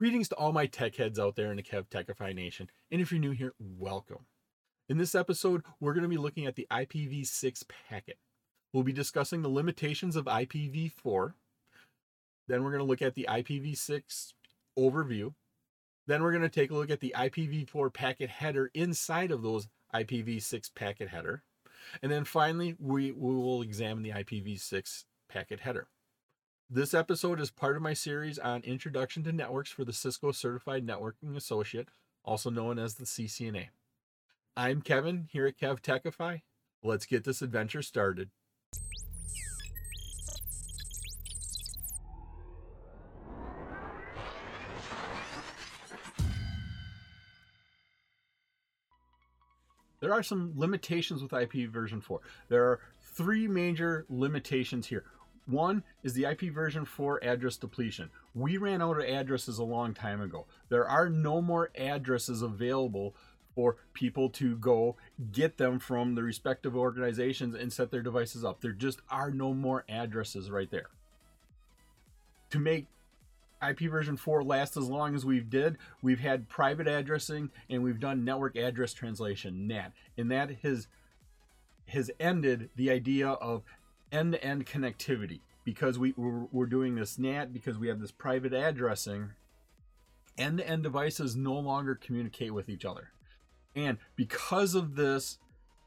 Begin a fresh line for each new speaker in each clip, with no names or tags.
Greetings to all my tech heads out there in the Kev Techify Nation, and if you're new here, welcome. In this episode, we're going to be looking at the IPv6 packet. We'll be discussing the limitations of IPv4. Then we're going to look at the IPv6 overview. Then we're going to take a look at the IPv4 packet header inside of those IPv6 packet header. And then finally, we, we will examine the IPv6 packet header. This episode is part of my series on Introduction to Networks for the Cisco Certified Networking Associate, also known as the CCNA. I'm Kevin here at Kev Techify. Let's get this adventure started. There are some limitations with IP version 4. There are three major limitations here. One is the IP version 4 address depletion. We ran out of addresses a long time ago. There are no more addresses available for people to go get them from the respective organizations and set their devices up. There just are no more addresses right there. To make IP version 4 last as long as we've did, we've had private addressing and we've done network address translation, NAT. And that has has ended the idea of end-to-end connectivity because we we're, we're doing this NAT because we have this private addressing. End-to-end devices no longer communicate with each other. And because of this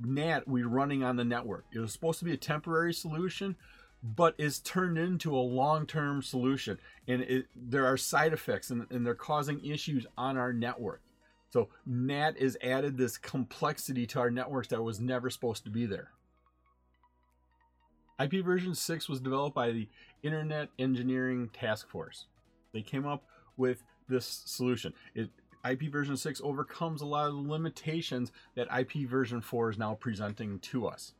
NAT we're running on the network, it was supposed to be a temporary solution, but is turned into a long-term solution and it, there are side effects and, and they're causing issues on our network so nat is added this complexity to our networks that was never supposed to be there ip version 6 was developed by the internet engineering task force they came up with this solution it ip version 6 overcomes a lot of the limitations that ip version 4 is now presenting to us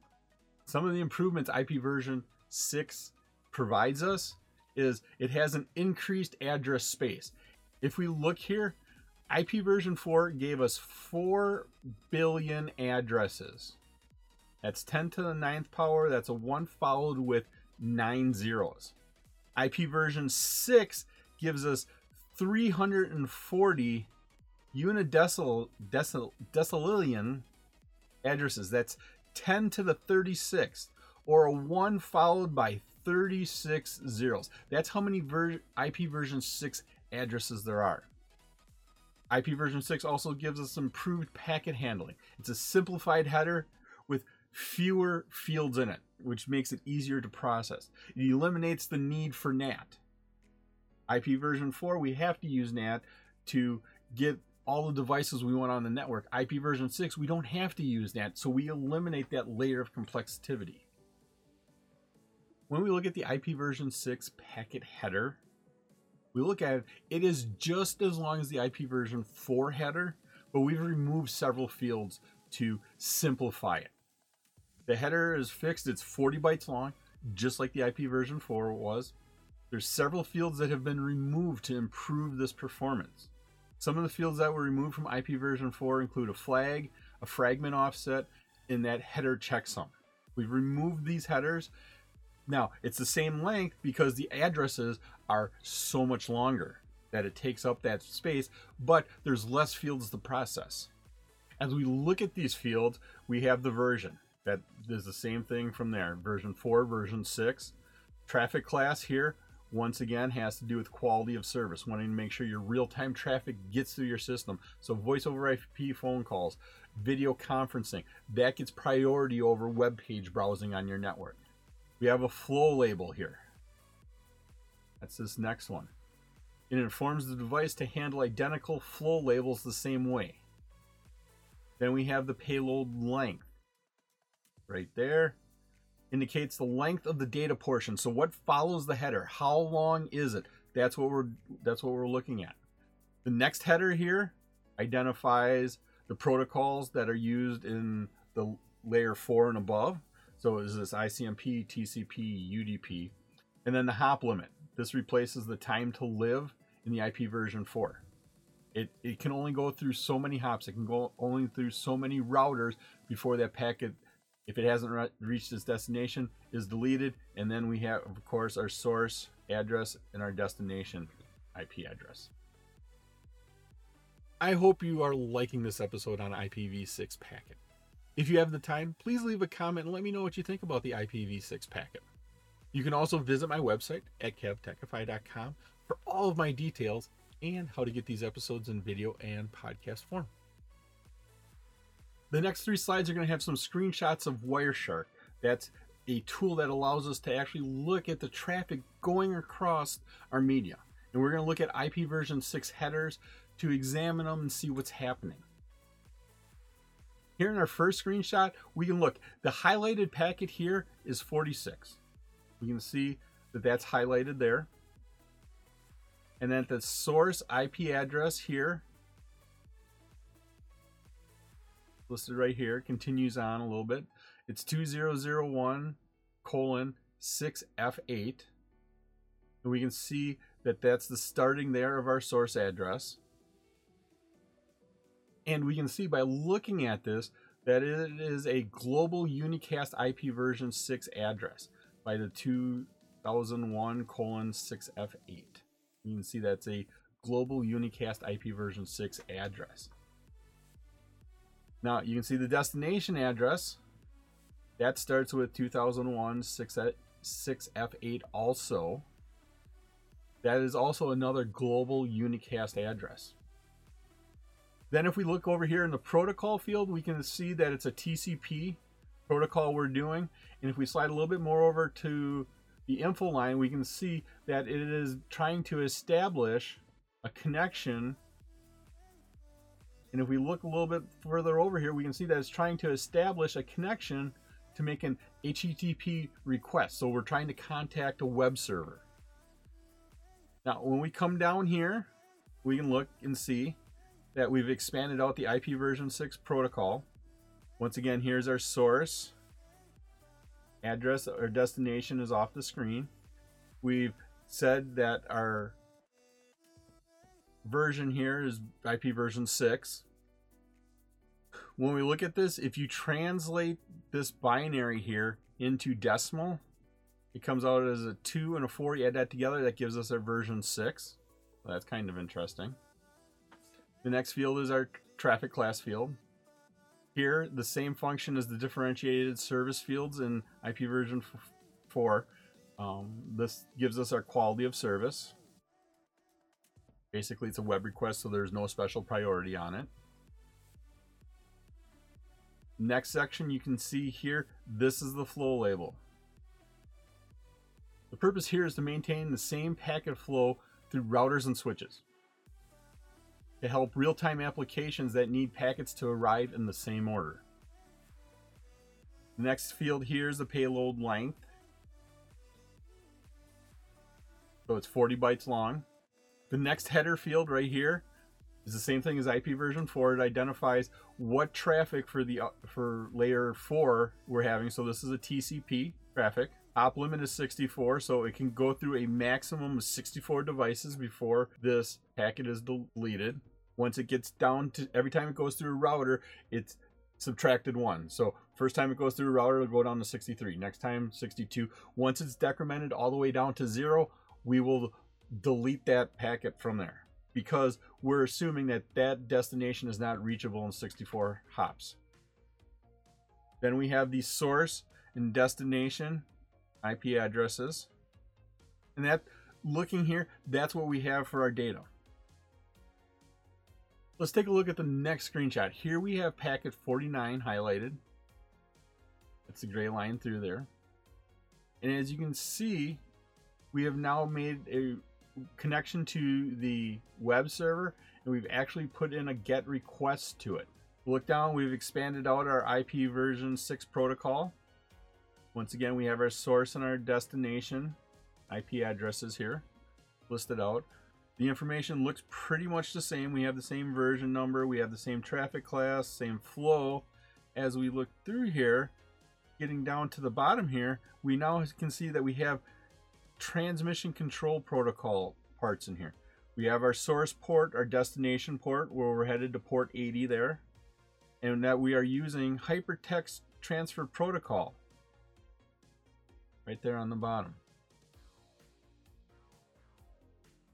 some of the improvements ip version 6 provides us is it has an increased address space. If we look here, IP version 4 gave us 4 billion addresses. That's 10 to the ninth power. That's a 1 followed with 9 zeros. IP version 6 gives us 340 unidecimal decil, addresses. That's 10 to the 36th or a 1 followed by 36 zeros. That's how many ver- IP version 6 addresses there are. IP version 6 also gives us improved packet handling. It's a simplified header with fewer fields in it, which makes it easier to process. It eliminates the need for NAT. IP version 4, we have to use NAT to get all the devices we want on the network. IP version 6, we don't have to use NAT, so we eliminate that layer of complexity when we look at the IP version 6 packet header, we look at it, it is just as long as the IP version 4 header, but we've removed several fields to simplify it. The header is fixed, it's 40 bytes long, just like the IP version 4 was. There's several fields that have been removed to improve this performance. Some of the fields that were removed from IP version 4 include a flag, a fragment offset, and that header checksum. We've removed these headers now, it's the same length because the addresses are so much longer that it takes up that space, but there's less fields to process. As we look at these fields, we have the version. That is the same thing from there. Version 4, version 6. Traffic class here, once again, has to do with quality of service, wanting to make sure your real-time traffic gets through your system. So voice over IP phone calls, video conferencing, that gets priority over web page browsing on your network. We have a flow label here. That's this next one. It informs the device to handle identical flow labels the same way. Then we have the payload length. Right there. Indicates the length of the data portion. So what follows the header? How long is it? That's what we're that's what we're looking at. The next header here identifies the protocols that are used in the layer 4 and above. So is this ICMP, TCP, UDP, and then the hop limit. This replaces the time to live in the IP version 4. It, it can only go through so many hops. It can go only through so many routers before that packet, if it hasn't re- reached its destination, is deleted. And then we have, of course, our source address and our destination IP address. I hope you are liking this episode on IPv6 packet. If you have the time, please leave a comment and let me know what you think about the IPv6 packet. You can also visit my website at kevtechify.com for all of my details and how to get these episodes in video and podcast form. The next three slides are going to have some screenshots of Wireshark. That's a tool that allows us to actually look at the traffic going across our media. And we're going to look at IP version 6 headers to examine them and see what's happening. Here in our first screenshot, we can look. The highlighted packet here is 46. We can see that that's highlighted there. And then the source IP address here, listed right here, continues on a little bit. It's 2001 colon 6F8. And we can see that that's the starting there of our source address. And we can see by looking at this that it is a global unicast IP version 6 address by the 2001 colon 6F8. You can see that's a global unicast IP version 6 address. Now you can see the destination address. That starts with 2001 6F8 also. That is also another global unicast address. Then if we look over here in the protocol field, we can see that it's a TCP protocol we're doing. And if we slide a little bit more over to the info line, we can see that it is trying to establish a connection. And if we look a little bit further over here, we can see that it's trying to establish a connection to make an HTTP request. So we're trying to contact a web server. Now, when we come down here, we can look and see that we've expanded out the IP version 6 protocol. Once again, here's our source address or destination is off the screen. We've said that our version here is IP version 6. When we look at this, if you translate this binary here into decimal, it comes out as a 2 and a 4. You add that together, that gives us our version 6. Well, that's kind of interesting. The next field is our traffic class field. Here, the same function as the differentiated service fields in IP version 4. Um, this gives us our quality of service. Basically, it's a web request, so there's no special priority on it. Next section, you can see here, this is the flow label. The purpose here is to maintain the same packet flow through routers and switches to help real-time applications that need packets to arrive in the same order. The next field here is the payload length. So it's 40 bytes long. The next header field right here is the same thing as IP version 4. It identifies what traffic for the uh, for layer 4 we're having. So this is a TCP traffic. Hop limit is 64, so it can go through a maximum of 64 devices before this packet is deleted. Once it gets down to every time it goes through a router, it's subtracted one. So first time it goes through a router, it'll go down to 63. Next time, 62. Once it's decremented all the way down to zero, we will delete that packet from there because we're assuming that that destination is not reachable in 64 hops. Then we have the source and destination IP addresses. And that looking here, that's what we have for our data. Let's take a look at the next screenshot. Here we have packet 49 highlighted. That's the gray line through there. And as you can see, we have now made a connection to the web server and we've actually put in a get request to it. Look down, we've expanded out our IP version 6 protocol. Once again, we have our source and our destination IP addresses here listed out. The information looks pretty much the same. We have the same version number, we have the same traffic class, same flow. As we look through here, getting down to the bottom here, we now can see that we have transmission control protocol parts in here. We have our source port, our destination port, where we're headed to port 80 there, and that we are using hypertext transfer protocol right there on the bottom.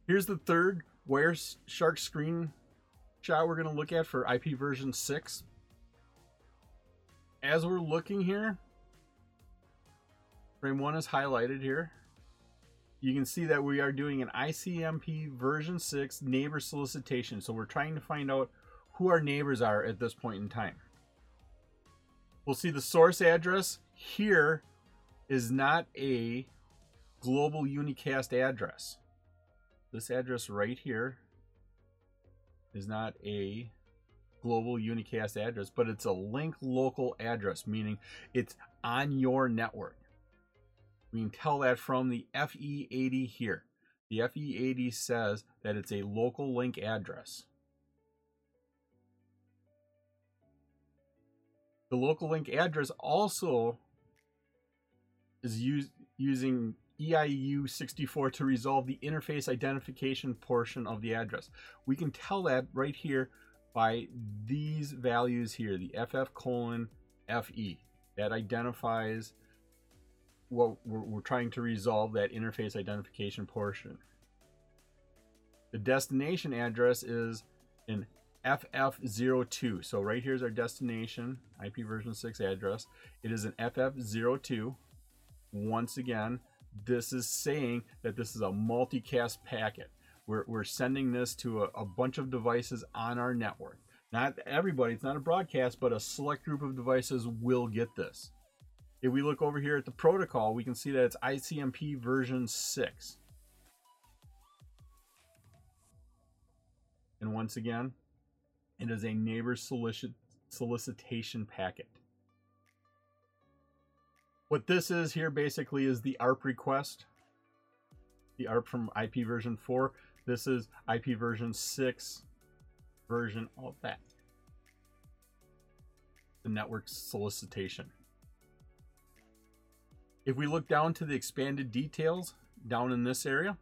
Here's the third Wireshark screen shot we're going to look at for IP version 6. As we're looking here, frame 1 is highlighted here. You can see that we are doing an ICMP version 6 neighbor solicitation. So we're trying to find out who our neighbors are at this point in time. We'll see the source address here is not a global unicast address. This address right here is not a global unicast address, but it's a link local address, meaning it's on your network. We can tell that from the FE80 here. The FE80 says that it's a local link address. The local link address also is use, using EUI-64 to resolve the interface identification portion of the address. We can tell that right here by these values here, the FF colon FE. That identifies what we're, we're trying to resolve that interface identification portion. The destination address is an FF02. So right here is our destination IP version 6 address. It is an FF02. Once again, this is saying that this is a multicast packet. We're, we're sending this to a, a bunch of devices on our network. Not everybody, it's not a broadcast, but a select group of devices will get this. If we look over here at the protocol, we can see that it's ICMP version 6. And once again, it is a neighbor solicit solicitation packet. What this is here basically is the ARP request. The ARP from IP version 4. This is IP version 6 version of that. The network solicitation. If we look down to the expanded details down in this area,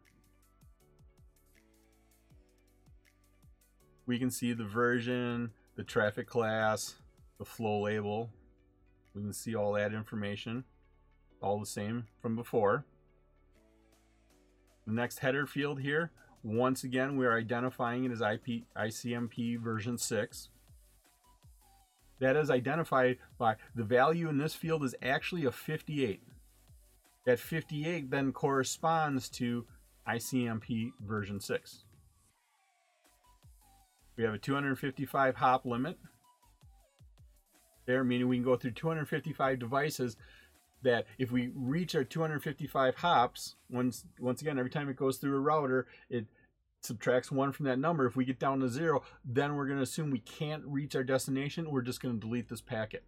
we can see the version, the traffic class, the flow label. We can see all that information, all the same from before. The next header field here, once again, we're identifying it as IP, ICMP version 6. That is identified by the value in this field is actually a 58. That 58 then corresponds to ICMP version 6. We have a 255 hop limit there, meaning we can go through 255 devices that if we reach our 255 hops, once once again, every time it goes through a router, it subtracts one from that number. If we get down to zero, then we're going to assume we can't reach our destination. We're just going to delete this packet.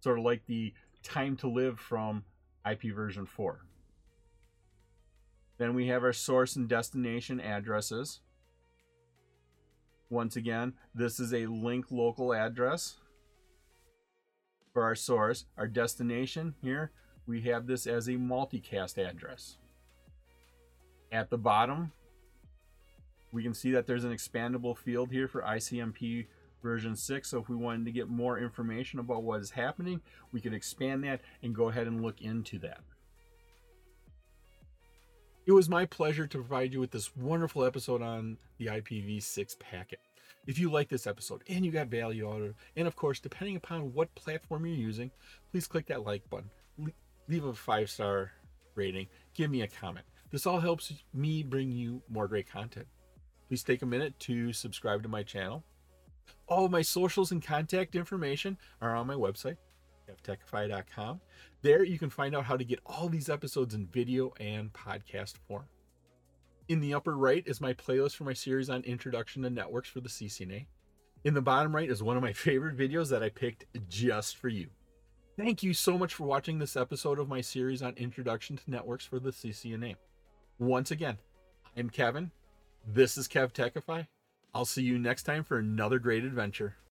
Sort of like the time to live from IP version 4. Then we have our source and destination addresses. Once again, this is a link local address for our source. Our destination here, we have this as a multicast address. At the bottom, we can see that there's an expandable field here for ICMP version 6. So if we wanted to get more information about what is happening, we could expand that and go ahead and look into that. It was my pleasure to provide you with this wonderful episode on the IPv6 packet. If you like this episode and you got value out of it, and of course, depending upon what platform you're using, please click that like button, leave a five star rating, give me a comment. This all helps me bring you more great content. Please take a minute to subscribe to my channel all of my socials and contact information are on my website, kevtechify.com. There you can find out how to get all these episodes in video and podcast form. In the upper right is my playlist for my series on introduction to networks for the CCNA. In the bottom right is one of my favorite videos that I picked just for you. Thank you so much for watching this episode of my series on introduction to networks for the CCNA. Once again, I'm Kevin. This is Kev Techify I'll see you next time for another great adventure.